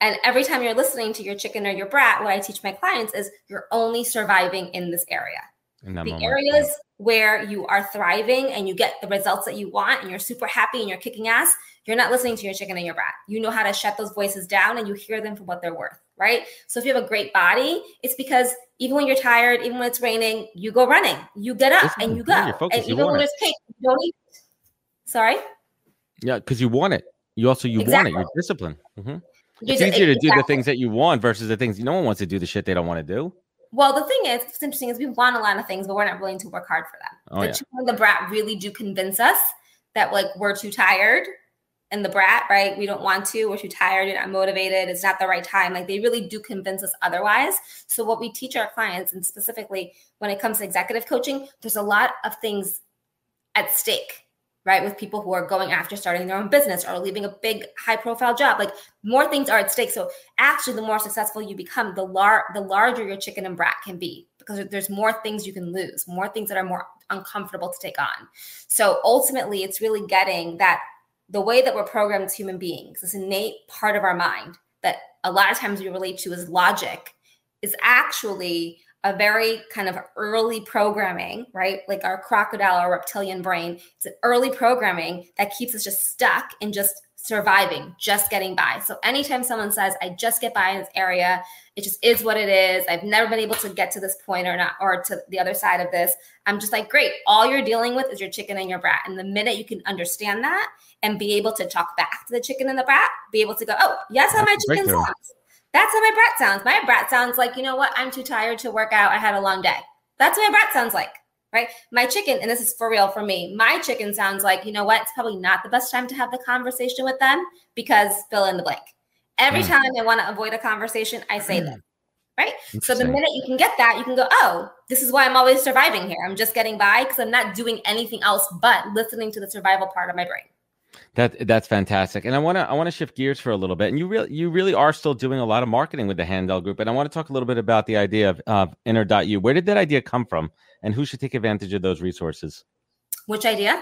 And every time you're listening to your chicken or your brat, what I teach my clients is you're only surviving in this area. In the moment. areas where you are thriving and you get the results that you want and you're super happy and you're kicking ass, you're not listening to your chicken and your brat. You know how to shut those voices down and you hear them for what they're worth, right? So if you have a great body, it's because even when you're tired, even when it's raining, you go running, you get up and you go. and even when there's pain, you don't eat. Sorry? Yeah, because you want it. You also you exactly. want it. You're disciplined. Mm-hmm. It's easier to exactly. do the things that you want versus the things no one wants to do the shit they don't want to do. Well, the thing is, what's interesting is we want a lot of things, but we're not willing to work hard for them. Oh, the yeah. the brat really do convince us that like we're too tired and the brat, right? We don't want to, we're too tired, you're not motivated, it's not the right time. Like they really do convince us otherwise. So, what we teach our clients, and specifically when it comes to executive coaching, there's a lot of things at stake right? With people who are going after starting their own business or leaving a big high profile job. Like more things are at stake. So actually the more successful you become, the lar- the larger your chicken and brat can be because there's more things you can lose, more things that are more uncomfortable to take on. So ultimately it's really getting that the way that we're programmed as human beings, this innate part of our mind that a lot of times we relate to as logic is actually a very kind of early programming, right? Like our crocodile or reptilian brain. It's an early programming that keeps us just stuck in just surviving, just getting by. So anytime someone says, I just get by in this area, it just is what it is. I've never been able to get to this point or not, or to the other side of this. I'm just like, great. All you're dealing with is your chicken and your brat. And the minute you can understand that and be able to talk back to the chicken and the brat, be able to go, oh, yes, how my chicken sounds that's how my brat sounds. My brat sounds like, you know what? I'm too tired to work out. I had a long day. That's what my brat sounds like, right? My chicken, and this is for real for me, my chicken sounds like, you know what? It's probably not the best time to have the conversation with them because fill in the blank. Every mm. time I want to avoid a conversation, I say mm. right? So the minute you can get that, you can go, oh, this is why I'm always surviving here. I'm just getting by because I'm not doing anything else but listening to the survival part of my brain. That that's fantastic, and I want to I want to shift gears for a little bit. And you really you really are still doing a lot of marketing with the Handel Group, and I want to talk a little bit about the idea of uh, Inner.you. Where did that idea come from, and who should take advantage of those resources? Which idea?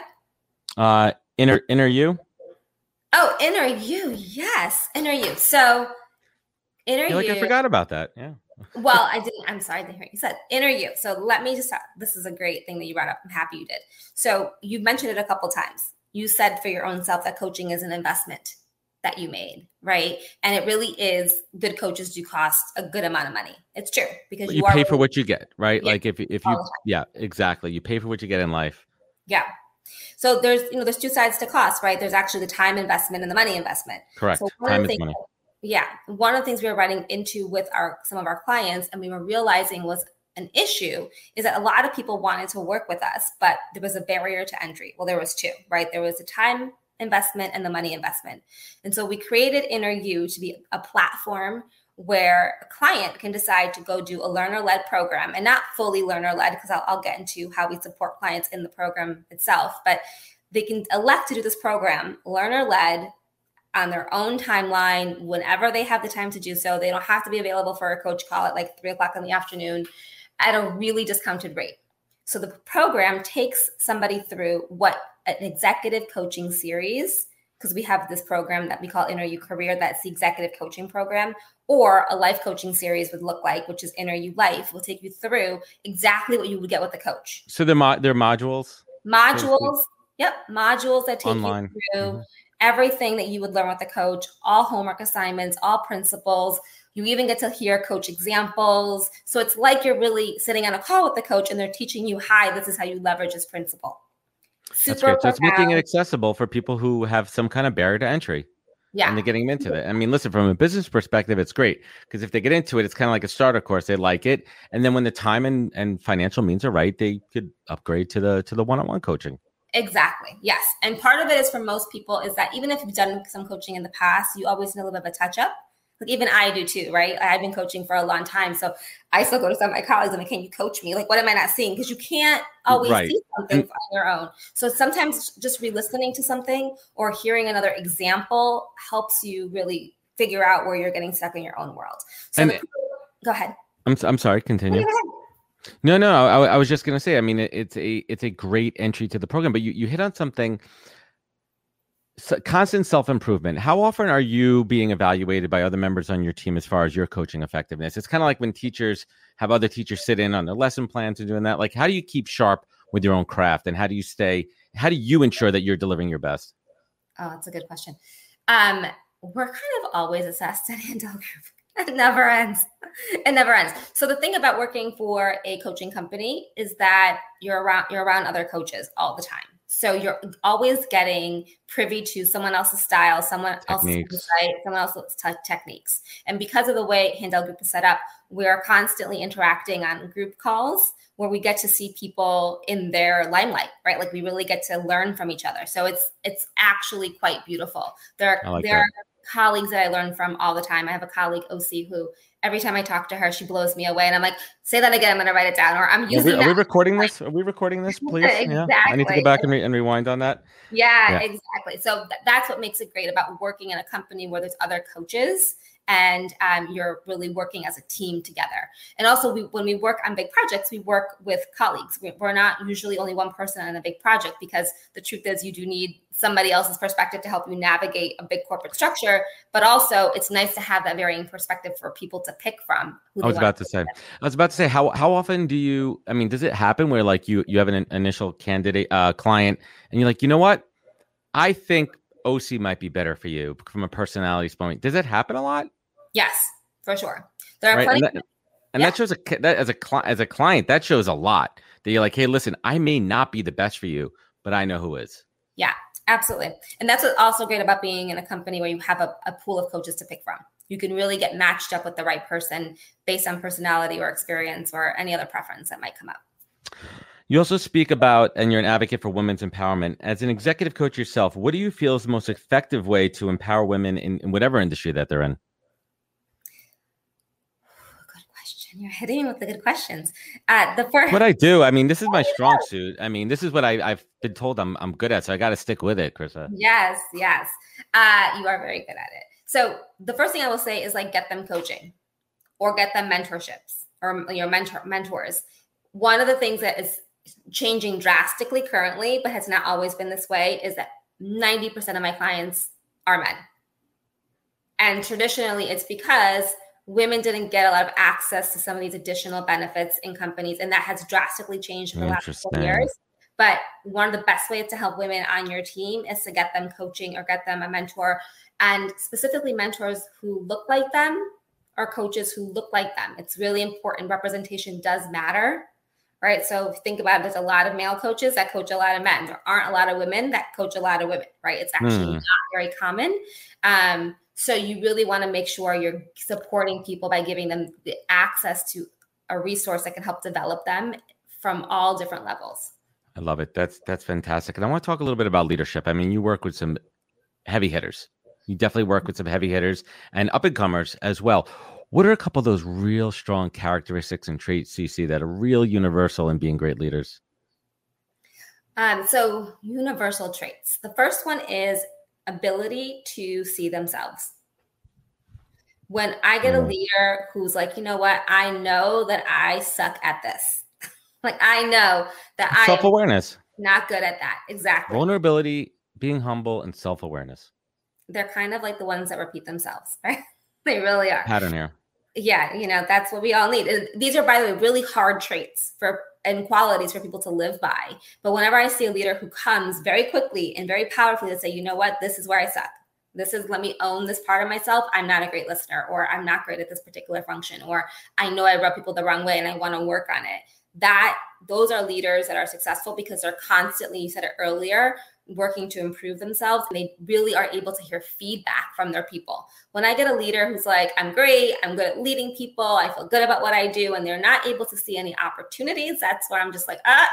Uh, Inner Inner You. Oh, Inner You, yes, Inner You. So Inner You. Like I forgot about that. Yeah. well, I didn't. I'm sorry to hear you said inner you. So let me just. This is a great thing that you brought up. I'm happy you did. So you mentioned it a couple times you said for your own self that coaching is an investment that you made, right? And it really is. Good coaches do cost a good amount of money. It's true because you, you pay for what you get, right? Yeah, like if if you, yeah, exactly. You pay for what you get in life. Yeah. So there's you know there's two sides to cost, right? There's actually the time investment and the money investment. Correct. So time is money. Yeah, one of the things we were running into with our some of our clients, and we were realizing was an issue is that a lot of people wanted to work with us, but there was a barrier to entry. Well, there was two, right? There was the time investment and the money investment. And so we created Inner You to be a platform where a client can decide to go do a learner led program and not fully learner led, because I'll, I'll, get into how we support clients in the program itself. But they can elect to do this program, learner led, on their own timeline whenever they have the time to do so. They don't have to be available for a coach call at like three o'clock in the afternoon at a really discounted rate. So the program takes somebody through what an executive coaching series, because we have this program that we call Inner You Career, that's the executive coaching program, or a life coaching series would look like, which is Inner You Life, will take you through exactly what you would get with a coach. So they're, mo- they're modules? Modules. Yep. Modules that take Online. you through mm-hmm. everything that you would learn with a coach, all homework assignments, all principles. You even get to hear coach examples. So it's like you're really sitting on a call with the coach and they're teaching you, hi, this is how you leverage this principle. Super That's great. So it's making it accessible for people who have some kind of barrier to entry. Yeah. And they're getting into it. I mean, listen, from a business perspective, it's great because if they get into it, it's kind of like a starter course. They like it. And then when the time and, and financial means are right, they could upgrade to the to the one-on-one coaching. Exactly. Yes. And part of it is for most people is that even if you've done some coaching in the past, you always need a little bit of a touch up like even I do too, right? I've been coaching for a long time. So I still go to some of my colleagues and like, can you coach me? Like, what am I not seeing? Because you can't always right. see something and- on your own. So sometimes just re-listening to something or hearing another example helps you really figure out where you're getting stuck in your own world. So the, go ahead. I'm, I'm sorry, continue. No, no, I, I was just going to say. I mean, it, it's a it's a great entry to the program, but you you hit on something constant self improvement. How often are you being evaluated by other members on your team as far as your coaching effectiveness? It's kind of like when teachers have other teachers sit in on their lesson plans and doing that. Like, how do you keep sharp with your own craft, and how do you stay? How do you ensure that you're delivering your best? Oh, that's a good question. Um, we're kind of always assessed at Handel Group. It never ends. It never ends. So the thing about working for a coaching company is that you're around you're around other coaches all the time. So you're always getting privy to someone else's style, someone techniques. else's insight, someone else's t- techniques. And because of the way Handel Group is set up, we're constantly interacting on group calls where we get to see people in their limelight, right? Like we really get to learn from each other. So it's it's actually quite beautiful. There, like there that. are colleagues that I learn from all the time. I have a colleague, OC, who every time I talk to her, she blows me away. And I'm like, say that again. I'm going to write it down. Or I'm using. Are we, are we recording this? Are we recording this, please? exactly. Yeah. I need to go back and, re- and rewind on that. Yeah, yeah. exactly. So th- that's what makes it great about working in a company where there's other coaches and um, you're really working as a team together. And also, we, when we work on big projects, we work with colleagues. We're not usually only one person on a big project because the truth is, you do need somebody else's perspective to help you navigate a big corporate structure. But also, it's nice to have that varying perspective for people to pick from. I was about to say. I was about to say how how often do you? I mean, does it happen where like you you have an initial candidate uh, client and you're like, you know what? I think OC might be better for you from a personality point. Does it happen a lot? Yes, for sure. There are right? plenty. And, that, and yeah. that shows a that as a as a client that shows a lot. That you're like, hey, listen, I may not be the best for you, but I know who is. Yeah, absolutely. And that's what's also great about being in a company where you have a, a pool of coaches to pick from. You can really get matched up with the right person based on personality or experience or any other preference that might come up. You also speak about, and you're an advocate for women's empowerment. As an executive coach yourself, what do you feel is the most effective way to empower women in, in whatever industry that they're in? Good question. You're hitting me with the good questions. Uh, the first, what I do, I mean, this is my strong suit. I mean, this is what I, have been told I'm, I'm good at, so I got to stick with it, Chrisa. Yes, yes, uh, you are very good at it. So the first thing I will say is like get them coaching, or get them mentorships, or your mentor mentors. One of the things that is changing drastically currently, but has not always been this way, is that 90% of my clients are men. And traditionally, it's because women didn't get a lot of access to some of these additional benefits in companies, and that has drastically changed in the last couple years. But one of the best ways to help women on your team is to get them coaching or get them a mentor, and specifically mentors who look like them or coaches who look like them. It's really important. Representation does matter right? So think about it, there's a lot of male coaches that coach a lot of men. There aren't a lot of women that coach a lot of women, right? It's actually mm. not very common. Um, so you really want to make sure you're supporting people by giving them the access to a resource that can help develop them from all different levels. I love it. That's that's fantastic. And I want to talk a little bit about leadership. I mean, you work with some heavy hitters. You definitely work with some heavy hitters and up and comers as well. What are a couple of those real strong characteristics and traits you see that are real universal in being great leaders? Um, so universal traits. The first one is ability to see themselves. When I get a mm. leader who's like, you know what, I know that I suck at this. like I know that I self awareness not good at that. Exactly. Vulnerability, being humble, and self awareness. They're kind of like the ones that repeat themselves, right? they really are. Pattern here. Yeah, you know, that's what we all need. These are, by the way, really hard traits for and qualities for people to live by. But whenever I see a leader who comes very quickly and very powerfully to say, you know what, this is where I suck. This is let me own this part of myself. I'm not a great listener, or I'm not great at this particular function, or I know I rub people the wrong way and I want to work on it. That those are leaders that are successful because they're constantly, you said it earlier, working to improve themselves and they really are able to hear feedback from their people. When I get a leader who's like, I'm great, I'm good at leading people, I feel good about what I do, and they're not able to see any opportunities, that's where I'm just like, ah,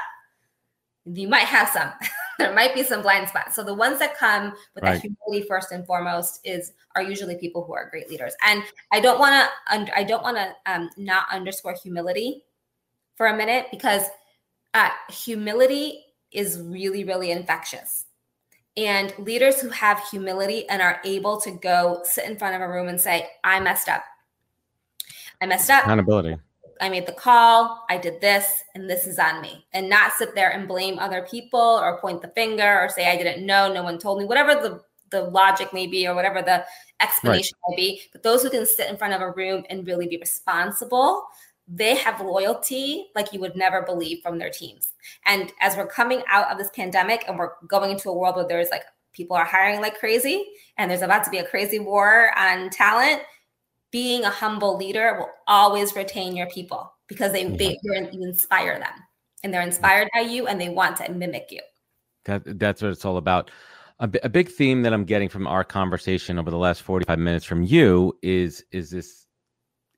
you might have some. there might be some blind spots. So the ones that come with right. that humility first and foremost is are usually people who are great leaders. And I don't want to I don't want to um, not underscore humility for a minute because uh, humility is really, really infectious. And leaders who have humility and are able to go sit in front of a room and say, I messed up. I messed up. Accountability. I made the call, I did this, and this is on me. And not sit there and blame other people or point the finger or say, I didn't know, no one told me, whatever the, the logic may be or whatever the explanation right. may be. But those who can sit in front of a room and really be responsible they have loyalty like you would never believe from their teams. And as we're coming out of this pandemic and we're going into a world where there's like people are hiring like crazy and there's about to be a crazy war on talent, being a humble leader will always retain your people because they, they you inspire them and they're inspired by you and they want to mimic you. That that's what it's all about. A, b- a big theme that I'm getting from our conversation over the last 45 minutes from you is is this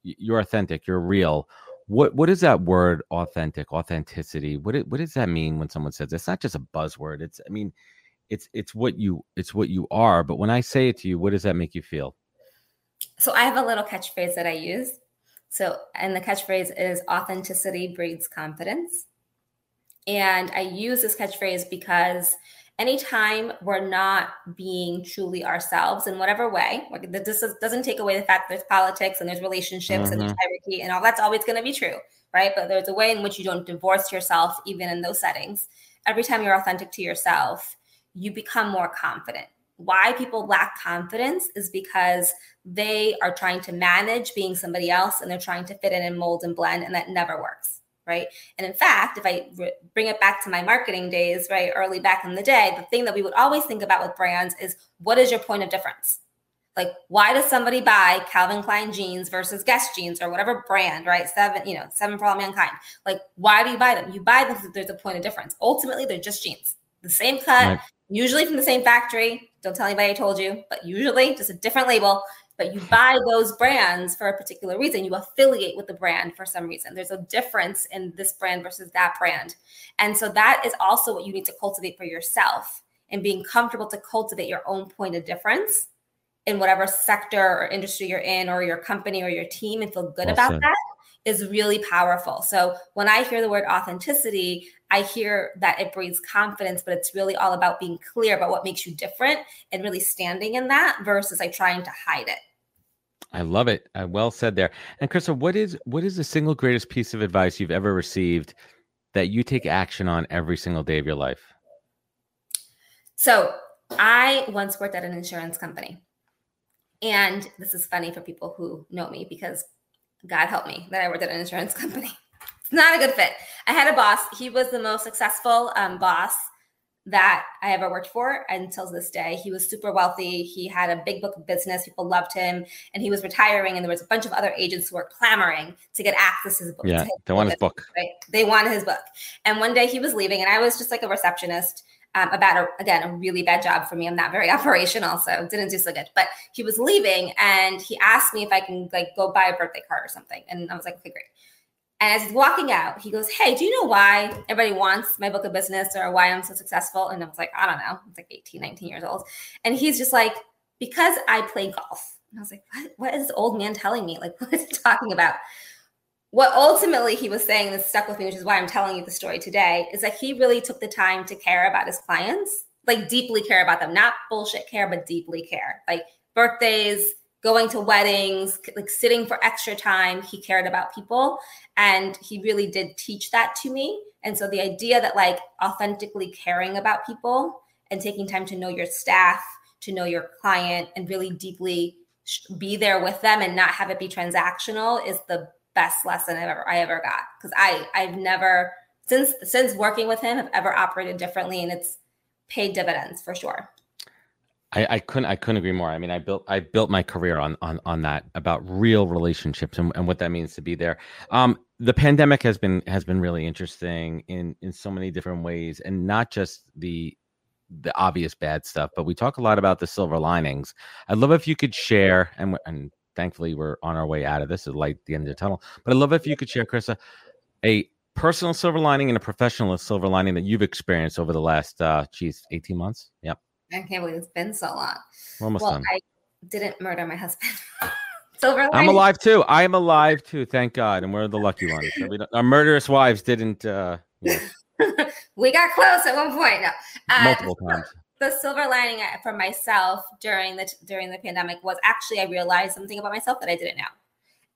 you're authentic, you're real. What what is that word authentic, authenticity? What it, what does that mean when someone says it's not just a buzzword? It's I mean, it's it's what you it's what you are. But when I say it to you, what does that make you feel? So I have a little catchphrase that I use. So and the catchphrase is authenticity breeds confidence. And I use this catchphrase because anytime we're not being truly ourselves in whatever way, like this doesn't take away the fact that there's politics and there's relationships mm-hmm. and there's mm-hmm. hierarchy and all that's always going to be true, right? But there's a way in which you don't divorce yourself even in those settings. Every time you're authentic to yourself, you become more confident. Why people lack confidence is because they are trying to manage being somebody else and they're trying to fit in and mold and blend, and that never works right? And in fact, if I re- bring it back to my marketing days, right, early back in the day, the thing that we would always think about with brands is what is your point of difference? Like, why does somebody buy Calvin Klein jeans versus Guess jeans or whatever brand, right? Seven, you know, seven for all mankind. Like, why do you buy them? You buy them because there's a point of difference. Ultimately, they're just jeans, the same cut, right. usually from the same factory. Don't tell anybody I told you, but usually just a different label but you buy those brands for a particular reason. You affiliate with the brand for some reason. There's a difference in this brand versus that brand. And so that is also what you need to cultivate for yourself and being comfortable to cultivate your own point of difference in whatever sector or industry you're in or your company or your team and feel good awesome. about that is really powerful. So when I hear the word authenticity, I hear that it breeds confidence, but it's really all about being clear about what makes you different and really standing in that versus like trying to hide it. I love it. Uh, well said there. And Chrisa, what is what is the single greatest piece of advice you've ever received that you take action on every single day of your life? So I once worked at an insurance company. And this is funny for people who know me because God help me that I worked at an insurance company. It's not a good fit. I had a boss. He was the most successful um, boss that I ever worked for until this day. He was super wealthy. He had a big book of business. People loved him. And he was retiring. And there was a bunch of other agents who were clamoring to get access to his book. Yeah, they want his book. Right? They wanted his book. And one day he was leaving, and I was just like a receptionist. Um, about a, again a really bad job for me. I'm not very operational, so didn't do so good. But he was leaving, and he asked me if I can like go buy a birthday card or something, and I was like, okay, great. And as he's walking out, he goes, Hey, do you know why everybody wants my book of business or why I'm so successful? And I was like, I don't know. It's like 18, 19 years old. And he's just like, Because I play golf. And I was like, What, what is this old man telling me? Like, what is he talking about? what ultimately he was saying that stuck with me, which is why I'm telling you the story today, is that he really took the time to care about his clients, like deeply care about them, not bullshit care, but deeply care. Like birthdays, going to weddings, like sitting for extra time. He cared about people. And he really did teach that to me. And so the idea that like authentically caring about people and taking time to know your staff, to know your client, and really deeply be there with them and not have it be transactional is the best lesson I've ever I ever got. Because I I've never since since working with him have ever operated differently and it's paid dividends for sure. I, I, couldn't I couldn't agree more. I mean, I built I built my career on on on that about real relationships and, and what that means to be there. Um, the pandemic has been has been really interesting in in so many different ways, and not just the the obvious bad stuff, but we talk a lot about the silver linings. I'd love if you could share, and and thankfully we're on our way out of this, light at the end of the tunnel. But I'd love if you could share, Chrisa, a personal silver lining and a professional silver lining that you've experienced over the last, uh, geez, eighteen months. Yep. I can't believe it's been so long. We're almost well, done. I didn't murder my husband. Silver I'm alive too. I am alive too. Thank God, and we're the lucky ones. our murderous wives didn't. Uh, we got close at one point. No, uh, multiple times. The silver lining for myself during the during the pandemic was actually I realized something about myself that I didn't know,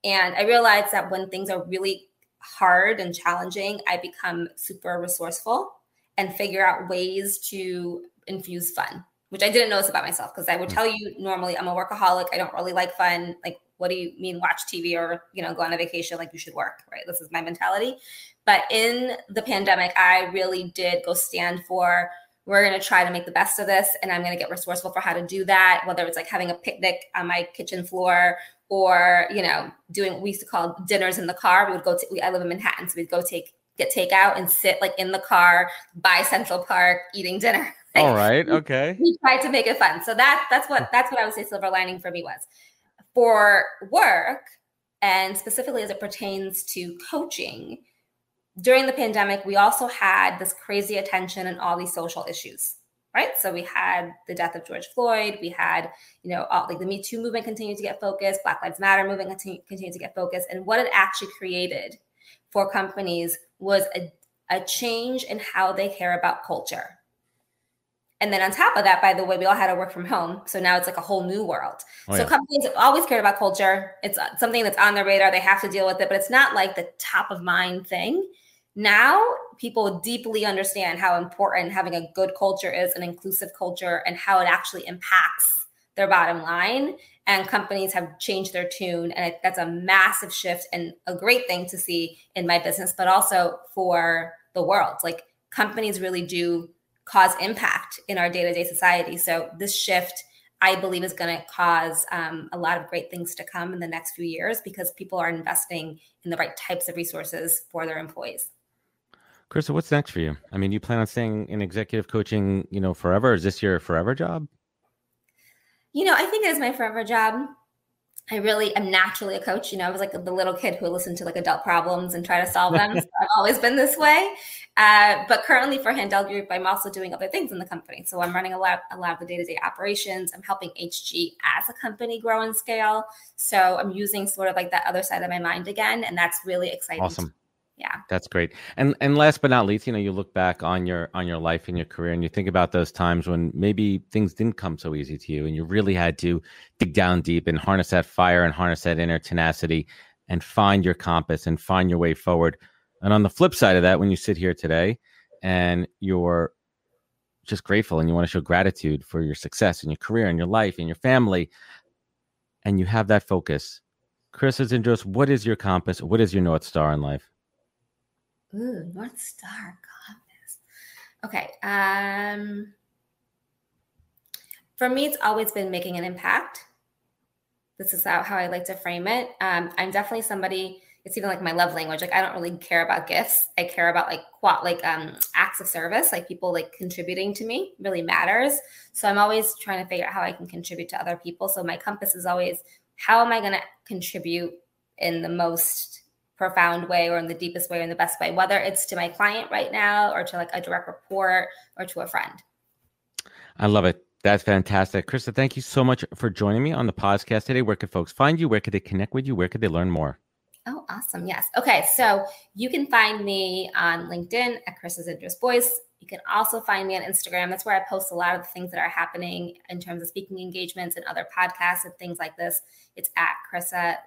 and I realized that when things are really hard and challenging, I become super resourceful and figure out ways to infuse fun, which I didn't notice about myself because I would hmm. tell you normally I'm a workaholic. I don't really like fun. Like, what do you mean watch TV or, you know, go on a vacation? Like you should work, right? This is my mentality. But in the pandemic, I really did go stand for we're going to try to make the best of this and i'm going to get resourceful for how to do that whether it's like having a picnic on my kitchen floor or you know doing what we used to call dinners in the car we would go to we, i live in manhattan so we'd go take get takeout and sit like in the car by central park eating dinner All right. Okay. We tried to make it fun. So that that's what that's what I would say silver lining for me was. For work, and specifically as it pertains to coaching, during the pandemic, we also had this crazy attention and all these social issues, right? So we had the death of George Floyd. We had, you know, all, like the Me Too movement continued to get focused. Black Lives Matter movement continue, continued to get focused. And what it actually created for companies was a, a change in how they care about culture and then on top of that, by the way, we all had to work from home. So now it's like a whole new world. Oh, so yeah. companies always cared about culture. It's uh, something that's on their radar. They have to deal with it, but it's not like the top of mind thing. Now people deeply understand how important having a good culture is, an inclusive culture, and how it actually impacts their bottom line. And companies have changed their tune. And that's a massive shift and a great thing to see in my business, but also for the world. Like companies really do cause impact in our day-to-day society so this shift i believe is going to cause um, a lot of great things to come in the next few years because people are investing in the right types of resources for their employees Chrisa what's next for you i mean you plan on staying in executive coaching you know forever is this your forever job you know i think it is my forever job I really am naturally a coach. You know, I was like the little kid who listened to like adult problems and try to solve them. so I've always been this way. Uh, but currently for Handel Group, I'm also doing other things in the company. So I'm running a lot, a lot of the day-to-day operations. I'm helping HG as a company grow and scale. So I'm using sort of like that other side of my mind again, and that's really exciting. Awesome yeah. That's great. And and last but not least you know you look back on your on your life and your career and you think about those times when maybe things didn't come so easy to you and you really had to dig down deep and harness that fire and harness that inner tenacity and find your compass and find your way forward. And on the flip side of that when you sit here today and you're just grateful and you want to show gratitude for your success and your career and your life and your family and you have that focus Chrisa Zindros, what is your compass? What is your north star in life Ooh, North Star compass. Okay. Um, for me, it's always been making an impact. This is how, how I like to frame it. Um, I'm definitely somebody. It's even like my love language. Like I don't really care about gifts. I care about like what like um acts of service, like people like contributing to me really matters. So I'm always trying to figure out how I can contribute to other people. So my compass is always how am I going to contribute in the most profound way or in the deepest way or in the best way, whether it's to my client right now or to like a direct report or to a friend. I love it. That's fantastic. Chrisa, thank you so much for joining me on the podcast today. Where could folks find you? Where could they connect with you? Where could they learn more? Oh, awesome. Yes. Okay. So you can find me on LinkedIn at Chrisa Zindros Voice. You can also find me on Instagram. That's where I post a lot of the things that are happening in terms of speaking engagements and other podcasts and things like this. It's at Chrisa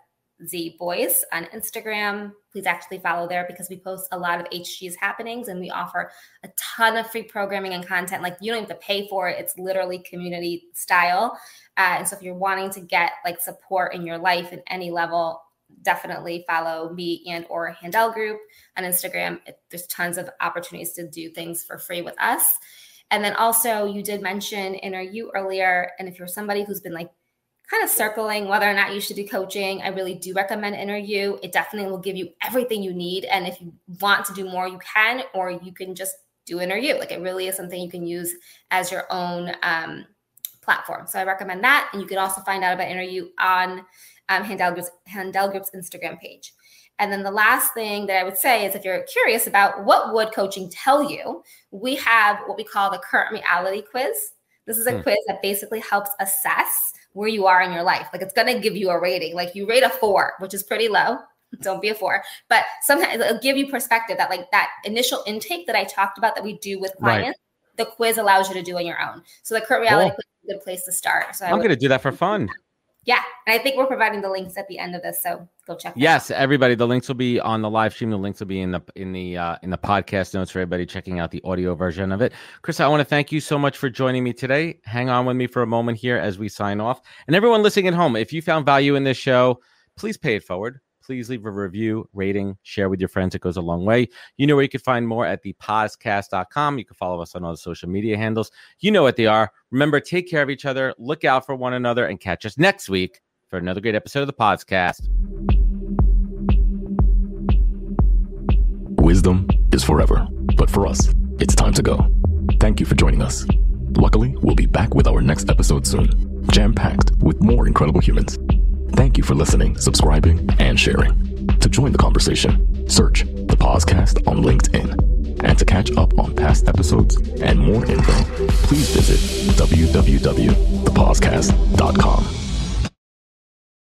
Z Boys on Instagram. Please actually follow there because we post a lot of HG's happenings and we offer a ton of free programming and content. Like you don't have to pay for it, it's literally community style. Uh, and so if you're wanting to get like support in your life in any level, definitely follow me and or Handel Group on Instagram. It, there's tons of opportunities to do things for free with us. And then also, you did mention You earlier. And if you're somebody who's been like kind of circling whether or not you should do coaching, I really do recommend Inner You. It definitely will give you everything you need. And if you want to do more, you can, or you can just do You. Like it really is something you can use as your own um, platform. So I recommend that. And you can also find out about Inner You on um, Handel, Group's, Handel Group's Instagram page. And then the last thing that I would say is if you're curious about what would coaching tell you, we have what we call the current reality quiz. This is a hmm. quiz that basically helps assess where you are in your life. Like it's going to give you a rating. Like you rate a four, which is pretty low. Don't be a four, but sometimes it'll give you perspective that like that initial intake that I talked about that we do with clients, right. the quiz allows you to do on your own. So the current reality cool. quiz is a good place to start. So I'm going to do that for fun. Yeah, and I think we're providing the links at the end of this, so go check. Yes, out. everybody, the links will be on the live stream. The links will be in the in the uh, in the podcast notes for everybody checking out the audio version of it. Chris, I want to thank you so much for joining me today. Hang on with me for a moment here as we sign off, and everyone listening at home, if you found value in this show, please pay it forward please leave a review, rating, share with your friends. It goes a long way. You know where you can find more at thepodcast.com. You can follow us on all the social media handles. You know what they are. Remember, take care of each other, look out for one another, and catch us next week for another great episode of the podcast. Wisdom is forever, but for us, it's time to go. Thank you for joining us. Luckily, we'll be back with our next episode soon, jam packed with more incredible humans. Thank you for listening, subscribing, and sharing. To join the conversation, search the Podcast on LinkedIn. And to catch up on past episodes and more info, please visit www.thepodcast.com.